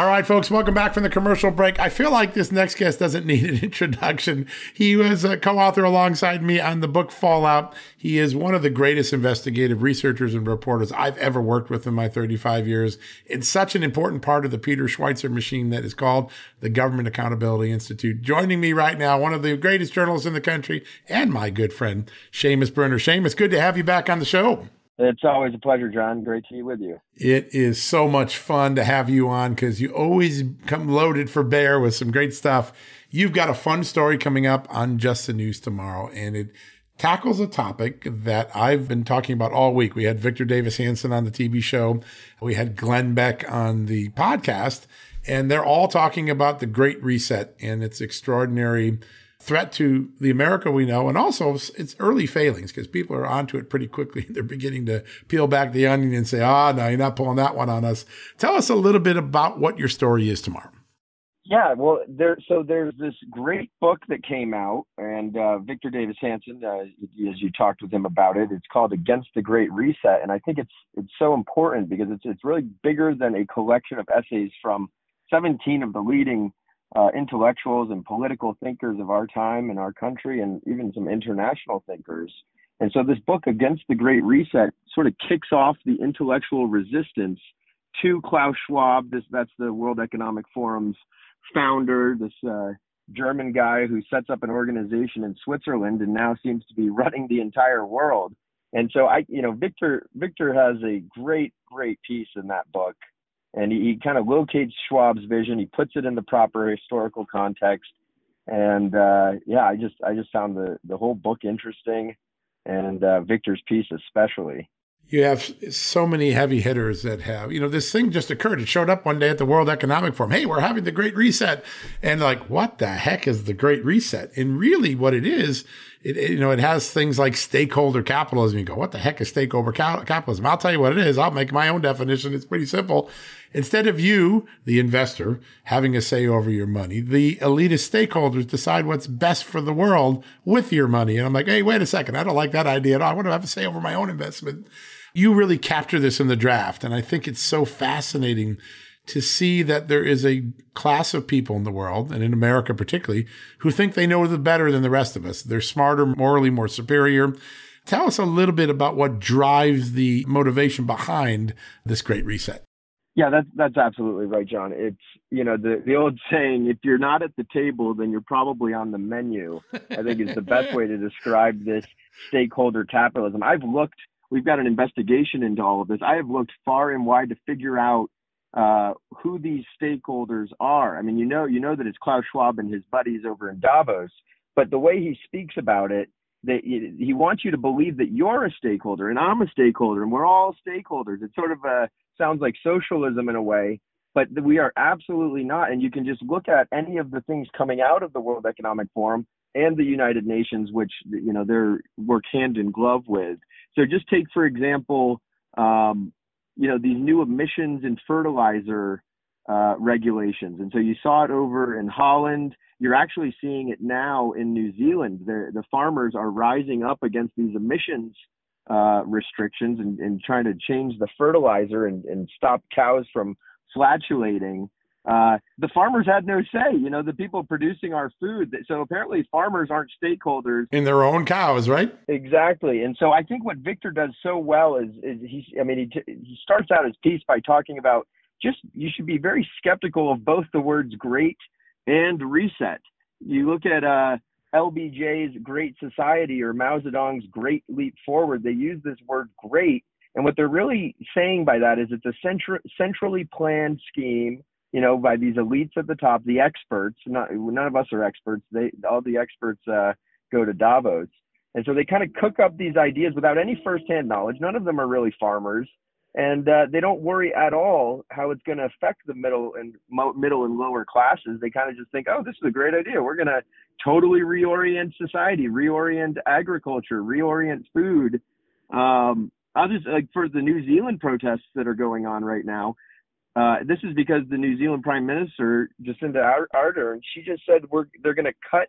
All right, folks, welcome back from the commercial break. I feel like this next guest doesn't need an introduction. He was a co author alongside me on the book Fallout. He is one of the greatest investigative researchers and reporters I've ever worked with in my 35 years. It's such an important part of the Peter Schweizer machine that is called the Government Accountability Institute. Joining me right now, one of the greatest journalists in the country and my good friend, Seamus Bruner. Seamus, good to have you back on the show. It's always a pleasure, John. Great to be with you. It is so much fun to have you on because you always come loaded for bear with some great stuff. You've got a fun story coming up on Just the News tomorrow, and it tackles a topic that I've been talking about all week. We had Victor Davis Hanson on the TV show, we had Glenn Beck on the podcast, and they're all talking about the Great Reset and its extraordinary threat to the America we know, and also its early failings because people are onto it pretty quickly. They're beginning to peel back the onion and say, "Ah, oh, no, you're not pulling that one on us." Tell us a little bit about what your story is tomorrow. Yeah, well, there. So there's this great book that came out, and uh, Victor Davis Hanson, uh, as you talked with him about it, it's called Against the Great Reset, and I think it's it's so important because it's it's really bigger than a collection of essays from 17 of the leading uh, intellectuals and political thinkers of our time and our country, and even some international thinkers. And so, this book, Against the Great Reset, sort of kicks off the intellectual resistance to Klaus Schwab. This that's the World Economic Forum's founder. This uh, German guy who sets up an organization in Switzerland and now seems to be running the entire world. And so I, you know, Victor Victor has a great great piece in that book, and he, he kind of locates Schwab's vision. He puts it in the proper historical context, and uh, yeah, I just I just found the the whole book interesting, and uh, Victor's piece especially you have so many heavy hitters that have, you know, this thing just occurred. It showed up one day at the World Economic Forum. Hey, we're having the Great Reset. And like, what the heck is the Great Reset? And really what it is, it, it, you know, it has things like stakeholder capitalism. You go, what the heck is stakeholder capitalism? I'll tell you what it is. I'll make my own definition. It's pretty simple. Instead of you, the investor, having a say over your money, the elitist stakeholders decide what's best for the world with your money. And I'm like, hey, wait a second. I don't like that idea at all. I want to have a say over my own investment you really capture this in the draft. And I think it's so fascinating to see that there is a class of people in the world, and in America particularly, who think they know the better than the rest of us. They're smarter, morally more superior. Tell us a little bit about what drives the motivation behind this great reset. Yeah, that's that's absolutely right, John. It's you know the the old saying: if you're not at the table, then you're probably on the menu. I think is the best way to describe this stakeholder capitalism. I've looked we've got an investigation into all of this. I have looked far and wide to figure out uh, who these stakeholders are. I mean, you know, you know that it's Klaus Schwab and his buddies over in Davos, but the way he speaks about it, that he wants you to believe that you're a stakeholder and I'm a stakeholder and we're all stakeholders. It sort of uh, sounds like socialism in a way, but we are absolutely not. And you can just look at any of the things coming out of the World Economic Forum and the United Nations, which you know they're work hand in glove with. So just take, for example, um, you know, these new emissions and fertilizer uh, regulations. And so you saw it over in Holland. You're actually seeing it now in New Zealand. The, the farmers are rising up against these emissions uh, restrictions and, and, trying to change the fertilizer and, and stop cows from flatulating uh, the farmers had no say. You know, the people producing our food. So apparently, farmers aren't stakeholders in their own cows, right? Exactly. And so I think what Victor does so well is, is he. I mean, he he starts out his piece by talking about just you should be very skeptical of both the words "great" and "reset." You look at uh, LBJ's Great Society or Mao Zedong's Great Leap Forward. They use this word "great." And what they're really saying by that is it's a centra- centrally planned scheme you know, by these elites at the top, the experts. Not none of us are experts. They all the experts uh, go to Davos, and so they kind of cook up these ideas without any firsthand knowledge. None of them are really farmers, and uh, they don't worry at all how it's going to affect the middle and mo- middle and lower classes. They kind of just think, oh, this is a great idea. We're going to totally reorient society, reorient agriculture, reorient food. Um, I'll just like for the New Zealand protests that are going on right now uh, this is because the New Zealand Prime Minister Jacinda Ardern, she just said we're they're going to cut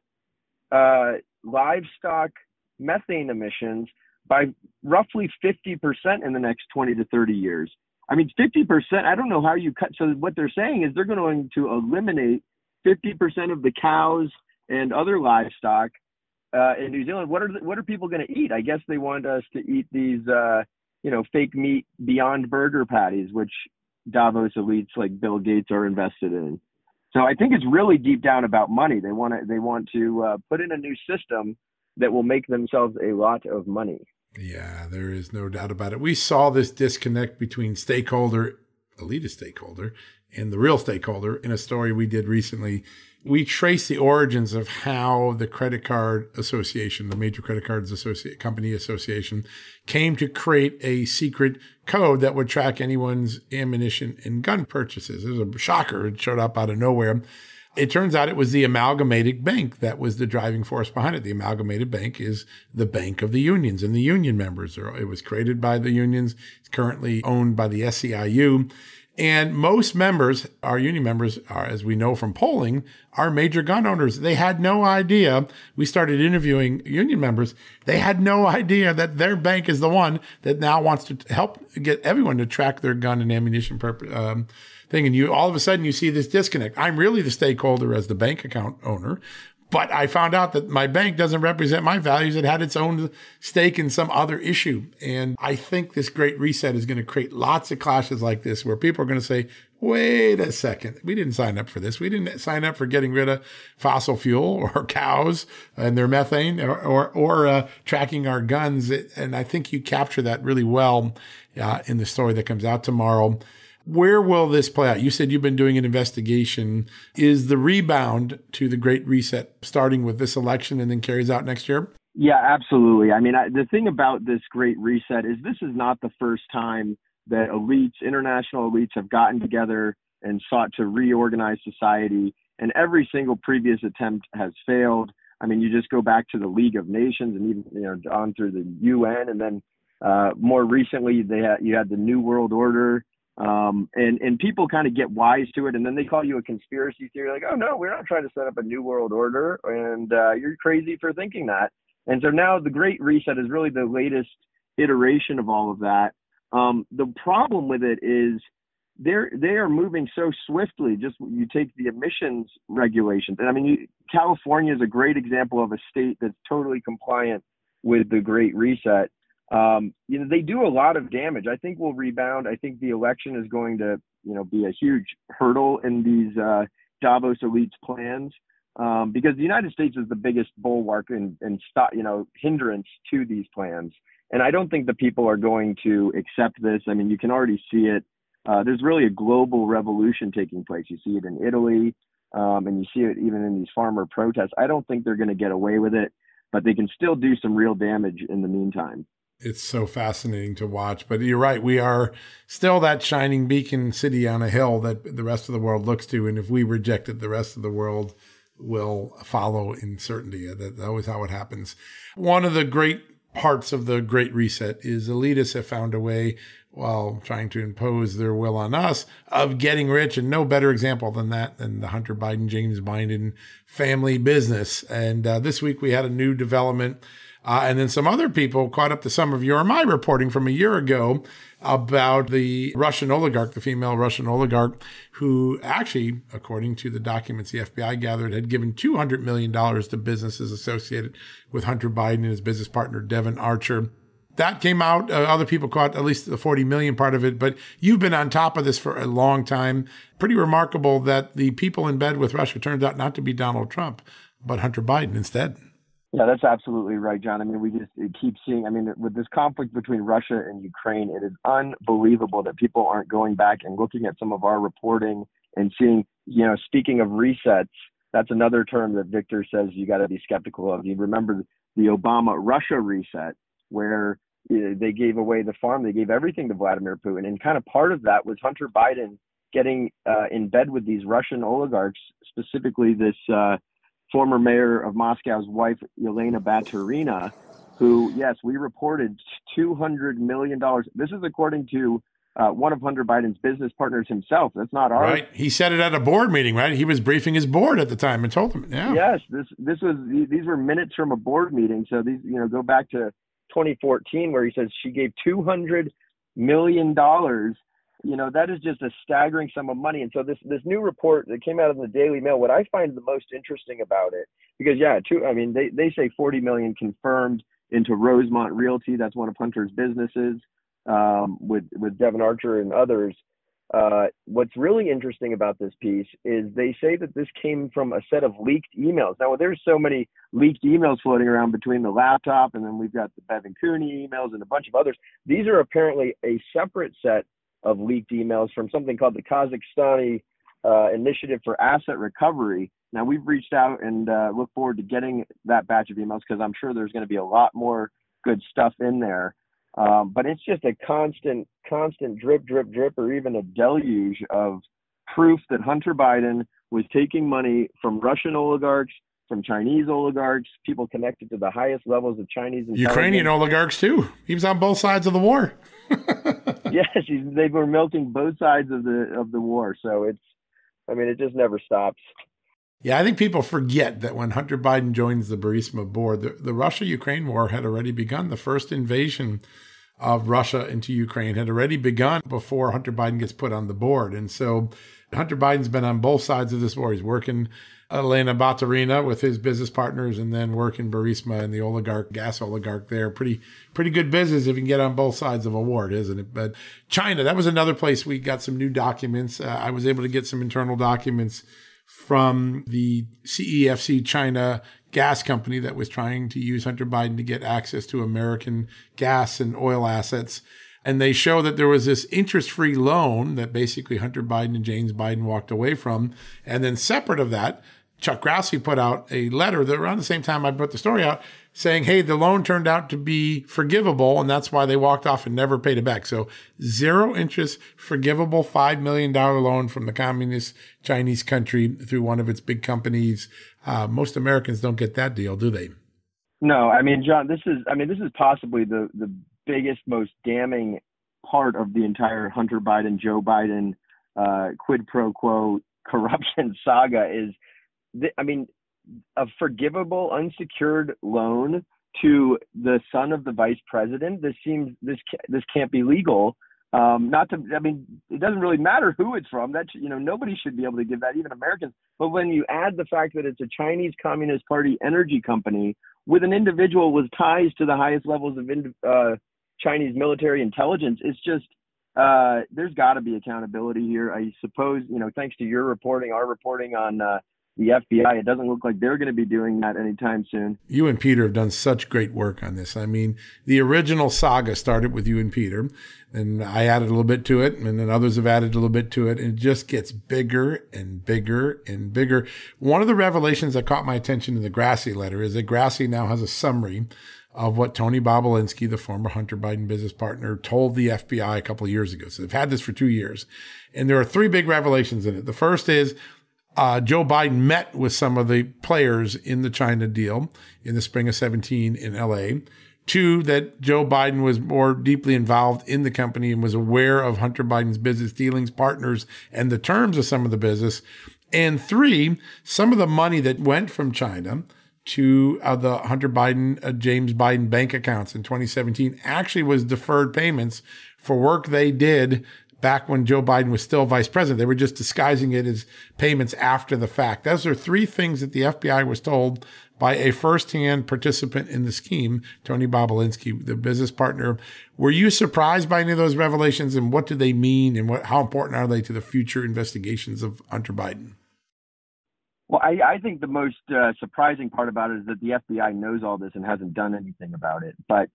uh, livestock methane emissions by roughly 50% in the next 20 to 30 years. I mean, 50%. I don't know how you cut. So what they're saying is they're going to eliminate 50% of the cows and other livestock uh, in New Zealand. What are the, what are people going to eat? I guess they want us to eat these, uh, you know, fake meat Beyond Burger patties, which Davos elites like Bill Gates are invested in. So I think it's really deep down about money. They want to they want to uh, put in a new system that will make themselves a lot of money. Yeah, there is no doubt about it. We saw this disconnect between stakeholder, elitist stakeholder, and the real stakeholder in a story we did recently we trace the origins of how the credit card association, the major credit cards associate company association, came to create a secret code that would track anyone's ammunition and gun purchases. It was a shocker. It showed up out of nowhere. It turns out it was the Amalgamated Bank that was the driving force behind it. The Amalgamated Bank is the bank of the unions and the union members. It was created by the unions. It's currently owned by the SEIU. And most members, our union members, are, as we know from polling, are major gun owners. They had no idea. We started interviewing union members. They had no idea that their bank is the one that now wants to help get everyone to track their gun and ammunition purpose, um, thing. And you all of a sudden you see this disconnect. I'm really the stakeholder as the bank account owner, But I found out that my bank doesn't represent my values. It had its own stake in some other issue. And I think this great reset is going to create lots of clashes like this where people are going to say, wait a second. We didn't sign up for this. We didn't sign up for getting rid of fossil fuel or cows and their methane or, or, or uh, tracking our guns. And I think you capture that really well uh, in the story that comes out tomorrow. Where will this play out? You said you've been doing an investigation. Is the rebound to the Great Reset starting with this election and then carries out next year? Yeah, absolutely. I mean, I, the thing about this Great Reset is this is not the first time that elites, international elites, have gotten together and sought to reorganize society. And every single previous attempt has failed. I mean, you just go back to the League of Nations and even you know on through the UN, and then uh, more recently they you had the New World Order um, and and people kind of get wise to it, and then they call you a conspiracy theory, like, oh no, we're not trying to set up a new world order, and uh, you're crazy for thinking that. And so now the Great Reset is really the latest iteration of all of that. Um, the problem with it is they're they are moving so swiftly. Just you take the emissions regulations, and I mean, you, California is a great example of a state that's totally compliant with the Great Reset um, you know, they do a lot of damage. I think we'll rebound. I think the election is going to, you know, be a huge hurdle in these uh, Davos elites plans um, because the United States is the biggest bulwark and, and stop, you know, hindrance to these plans. And I don't think the people are going to accept this. I mean, you can already see it. Uh, there's really a global revolution taking place. You see it in Italy, um, and you see it even in these farmer protests. I don't think they're going to get away with it, but they can still do some real damage in the meantime it's so fascinating to watch. But you're right, we are still that shining beacon city on a hill that the rest of the world looks to, and if we reject it, the rest of the world will follow in certainty. That's always how it happens. One of the great parts of the Great Reset is elitists have found a way, while trying to impose their will on us, of getting rich. And no better example than that than the Hunter Biden, James Biden family business. And uh, this week we had a new development uh, and then some other people caught up to some of your my reporting from a year ago about the Russian oligarch, the female Russian oligarch, who actually, according to the documents the FBI gathered, had given $200 million to businesses associated with Hunter Biden and his business partner, Devon Archer. That came out. Uh, other people caught at least the 40 million part of it, but you've been on top of this for a long time. Pretty remarkable that the people in bed with Russia turned out not to be Donald Trump, but Hunter Biden instead. Yeah, that's absolutely right, John. I mean, we just keep seeing. I mean, with this conflict between Russia and Ukraine, it is unbelievable that people aren't going back and looking at some of our reporting and seeing. You know, speaking of resets, that's another term that Victor says you got to be skeptical of. You remember the Obama Russia reset, where they gave away the farm, they gave everything to Vladimir Putin, and kind of part of that was Hunter Biden getting uh, in bed with these Russian oligarchs, specifically this. Uh, former mayor of Moscow's wife, Elena Baturina, who, yes, we reported $200 million. This is according to uh, one of Hunter Biden's business partners himself. That's not our right. He said it at a board meeting, right? He was briefing his board at the time and told them. Yeah. Yes, this this was these were minutes from a board meeting. So these you know go back to 2014 where he says she gave 200 million dollars you know that is just a staggering sum of money and so this this new report that came out of the daily mail what i find the most interesting about it because yeah two i mean they, they say 40 million confirmed into rosemont realty that's one of hunter's businesses um, with with devon archer and others uh, what's really interesting about this piece is they say that this came from a set of leaked emails. Now, there's so many leaked emails floating around between the laptop, and then we've got the Bevan Cooney emails and a bunch of others. These are apparently a separate set of leaked emails from something called the Kazakhstani uh, Initiative for Asset Recovery. Now we've reached out and uh, look forward to getting that batch of emails because I'm sure there's going to be a lot more good stuff in there. Um, but it's just a constant, constant drip, drip, drip, or even a deluge of proof that Hunter Biden was taking money from Russian oligarchs, from Chinese oligarchs, people connected to the highest levels of Chinese and Ukrainian oligarchs too. He was on both sides of the war. yes, they were milking both sides of the of the war. So it's, I mean, it just never stops. Yeah, I think people forget that when Hunter Biden joins the Burisma board, the, the Russia Ukraine war had already begun. The first invasion of Russia into Ukraine had already begun before Hunter Biden gets put on the board. And so Hunter Biden's been on both sides of this war. He's working Elena Baturina with his business partners and then work in Burisma and the oligarch, gas oligarch there. Pretty, pretty good business if you can get on both sides of a war, isn't it? But China, that was another place we got some new documents. Uh, I was able to get some internal documents from the CEFC China gas company that was trying to use Hunter Biden to get access to American gas and oil assets. And they show that there was this interest free loan that basically Hunter Biden and James Biden walked away from. And then separate of that, Chuck Grassley put out a letter that around the same time I put the story out saying, Hey, the loan turned out to be forgivable. And that's why they walked off and never paid it back. So zero interest, forgivable $5 million loan from the communist Chinese country through one of its big companies. Uh, most Americans don't get that deal, do they? No, I mean, John, this is, I mean, this is possibly the, the biggest, most damning part of the entire Hunter Biden, Joe Biden, uh, quid pro quo corruption saga is I mean, a forgivable unsecured loan to the son of the vice president. This seems this this can't be legal. Um, not to, I mean, it doesn't really matter who it's from. That you know, nobody should be able to give that, even Americans. But when you add the fact that it's a Chinese Communist Party energy company with an individual with ties to the highest levels of uh, Chinese military intelligence, it's just uh, there's got to be accountability here. I suppose you know, thanks to your reporting, our reporting on uh, the FBI. It doesn't look like they're going to be doing that anytime soon. You and Peter have done such great work on this. I mean, the original saga started with you and Peter, and I added a little bit to it, and then others have added a little bit to it, and it just gets bigger and bigger and bigger. One of the revelations that caught my attention in the Grassley letter is that Grassley now has a summary of what Tony Bobulinski, the former Hunter Biden business partner, told the FBI a couple of years ago. So they've had this for two years. And there are three big revelations in it. The first is uh, Joe Biden met with some of the players in the China deal in the spring of 17 in LA. Two, that Joe Biden was more deeply involved in the company and was aware of Hunter Biden's business dealings, partners, and the terms of some of the business. And three, some of the money that went from China to uh, the Hunter Biden, uh, James Biden bank accounts in 2017 actually was deferred payments for work they did back when Joe Biden was still vice president. They were just disguising it as payments after the fact. Those are three things that the FBI was told by a firsthand participant in the scheme, Tony Bobulinski, the business partner. Were you surprised by any of those revelations and what do they mean and what, how important are they to the future investigations of Hunter Biden? Well, I, I think the most uh, surprising part about it is that the FBI knows all this and hasn't done anything about it. But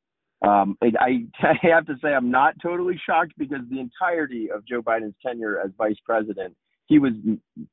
um, I, I have to say I'm not totally shocked because the entirety of Joe Biden's tenure as vice president, he was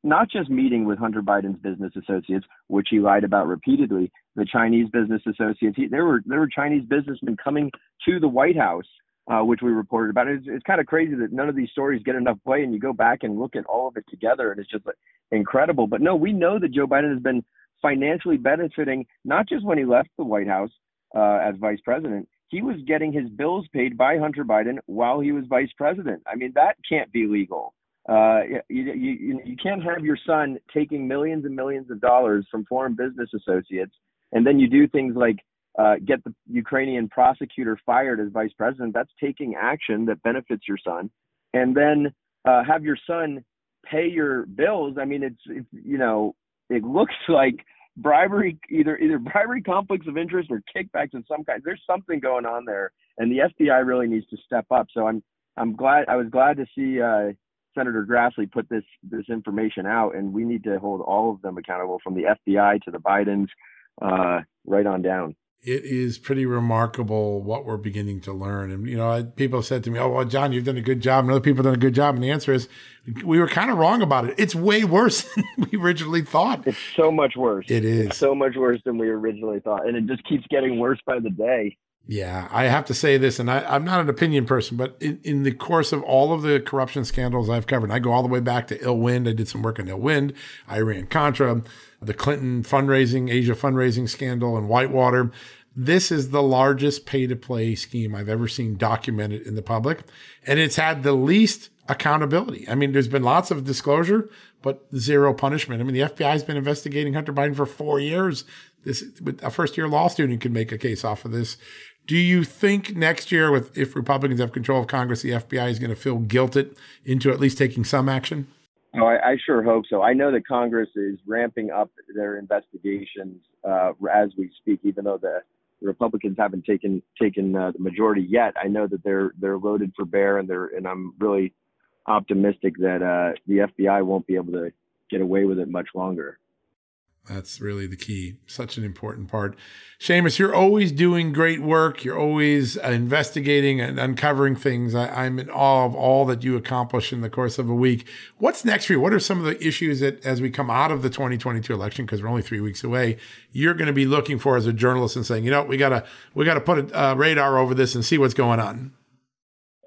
not just meeting with Hunter Biden's business associates, which he lied about repeatedly, the Chinese business associates. He, there were there were Chinese businessmen coming to the White House, uh, which we reported about. It's, it's kind of crazy that none of these stories get enough play, and you go back and look at all of it together, and it's just like, incredible. But no, we know that Joe Biden has been financially benefiting not just when he left the White House uh, as vice president, he was getting his bills paid by Hunter Biden while he was vice president. I mean, that can't be legal. Uh, you, you, you can't have your son taking millions and millions of dollars from foreign business associates, and then you do things like uh, get the Ukrainian prosecutor fired as vice president. That's taking action that benefits your son, and then uh, have your son pay your bills. I mean, it's, it's you know, it looks like bribery, either either bribery, conflicts of interest, or kickbacks of some kind. There's something going on there, and the FBI really needs to step up. So I'm I'm glad I was glad to see uh, Senator Grassley put this this information out, and we need to hold all of them accountable, from the FBI to the Bidens, uh, right on down it is pretty remarkable what we're beginning to learn. And, you know, people have said to me, Oh, well, John, you've done a good job. And other people have done a good job. And the answer is we were kind of wrong about it. It's way worse than we originally thought. It's so much worse. It is it's so much worse than we originally thought. And it just keeps getting worse by the day. Yeah, I have to say this, and I, am not an opinion person, but in, in, the course of all of the corruption scandals I've covered, I go all the way back to Ill Wind. I did some work on Ill Wind, Iran Contra, the Clinton fundraising, Asia fundraising scandal, and Whitewater. This is the largest pay to play scheme I've ever seen documented in the public. And it's had the least accountability. I mean, there's been lots of disclosure, but zero punishment. I mean, the FBI has been investigating Hunter Biden for four years. This, a first year law student could make a case off of this. Do you think next year, with if Republicans have control of Congress, the FBI is going to feel guilted into at least taking some action? Oh, I, I sure hope so. I know that Congress is ramping up their investigations uh, as we speak, even though the Republicans haven't taken taken uh, the majority yet. I know that they're they're loaded for bear, and they're and I'm really optimistic that uh, the FBI won't be able to get away with it much longer. That's really the key. Such an important part. Seamus, you're always doing great work. You're always uh, investigating and uncovering things. I, am in awe of all that you accomplish in the course of a week. What's next for you? What are some of the issues that, as we come out of the 2022 election, because we're only three weeks away, you're going to be looking for as a journalist and saying, you know, we gotta we gotta put a uh, radar over this and see what's going on.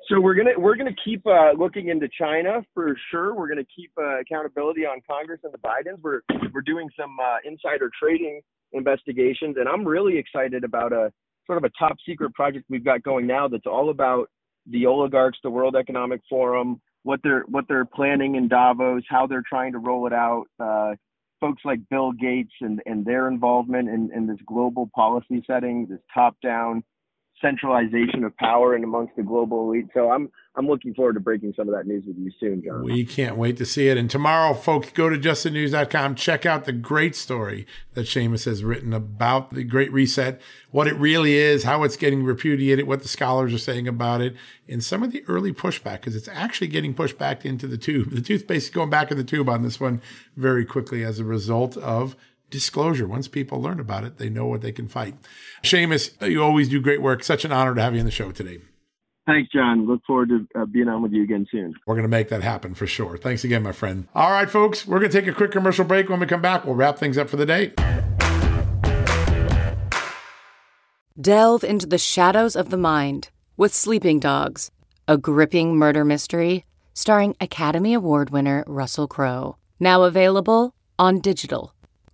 So we're gonna we're gonna keep uh, looking into China for sure. We're gonna keep uh, accountability on Congress and the Bidens. We're we're doing some uh, insider trading investigations, and I'm really excited about a sort of a top secret project we've got going now that's all about the oligarchs, the World Economic Forum, what they're what they're planning in Davos, how they're trying to roll it out. Uh, folks like Bill Gates and and their involvement in, in this global policy setting, this top down centralization of power and amongst the global elite. So I'm I'm looking forward to breaking some of that news with you soon, John. We can't wait to see it. And tomorrow, folks, go to justthenews.com, check out the great story that Seamus has written about the Great Reset, what it really is, how it's getting repudiated, what the scholars are saying about it, and some of the early pushback, because it's actually getting pushed back into the tube. The toothpaste is going back in the tube on this one very quickly as a result of disclosure. Once people learn about it, they know what they can fight. Seamus, you always do great work. Such an honor to have you on the show today. Thanks, John. Look forward to uh, being on with you again soon. We're going to make that happen for sure. Thanks again, my friend. All right, folks, we're going to take a quick commercial break. When we come back, we'll wrap things up for the day. Delve into the shadows of the mind with Sleeping Dogs, a gripping murder mystery starring Academy Award winner Russell Crowe. Now available on digital.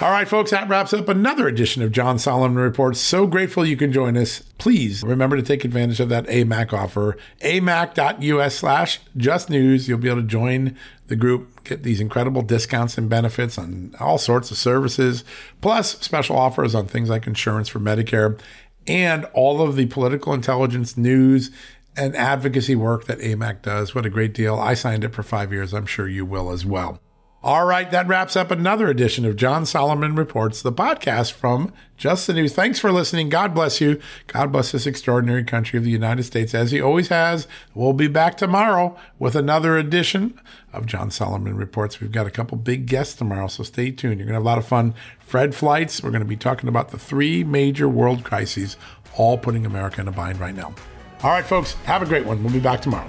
All right, folks, that wraps up another edition of John Solomon Reports. So grateful you can join us. Please remember to take advantage of that AMAC offer, amac.us slash just news. You'll be able to join the group, get these incredible discounts and benefits on all sorts of services, plus special offers on things like insurance for Medicare and all of the political intelligence news and advocacy work that AMAC does. What a great deal. I signed it for five years. I'm sure you will as well. All right, that wraps up another edition of John Solomon Reports, the podcast from Just the News. Thanks for listening. God bless you. God bless this extraordinary country of the United States, as he always has. We'll be back tomorrow with another edition of John Solomon Reports. We've got a couple big guests tomorrow, so stay tuned. You're going to have a lot of fun. Fred Fleitz, we're going to be talking about the three major world crises, all putting America in a bind right now. All right, folks, have a great one. We'll be back tomorrow.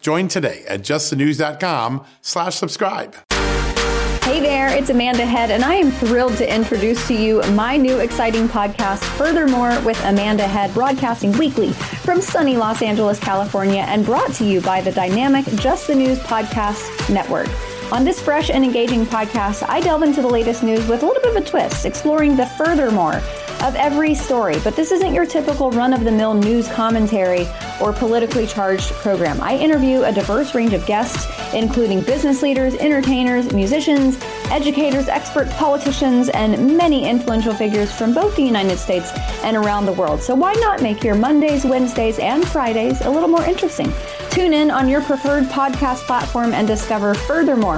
Join today at justthenews.com slash subscribe. Hey there, it's Amanda Head, and I am thrilled to introduce to you my new exciting podcast, Furthermore with Amanda Head, broadcasting weekly from sunny Los Angeles, California, and brought to you by the dynamic Just the News Podcast Network. On this fresh and engaging podcast, I delve into the latest news with a little bit of a twist, exploring the furthermore of every story. But this isn't your typical run of the mill news commentary or politically charged program. I interview a diverse range of guests, including business leaders, entertainers, musicians, educators, experts, politicians, and many influential figures from both the United States and around the world. So why not make your Mondays, Wednesdays, and Fridays a little more interesting? Tune in on your preferred podcast platform and discover furthermore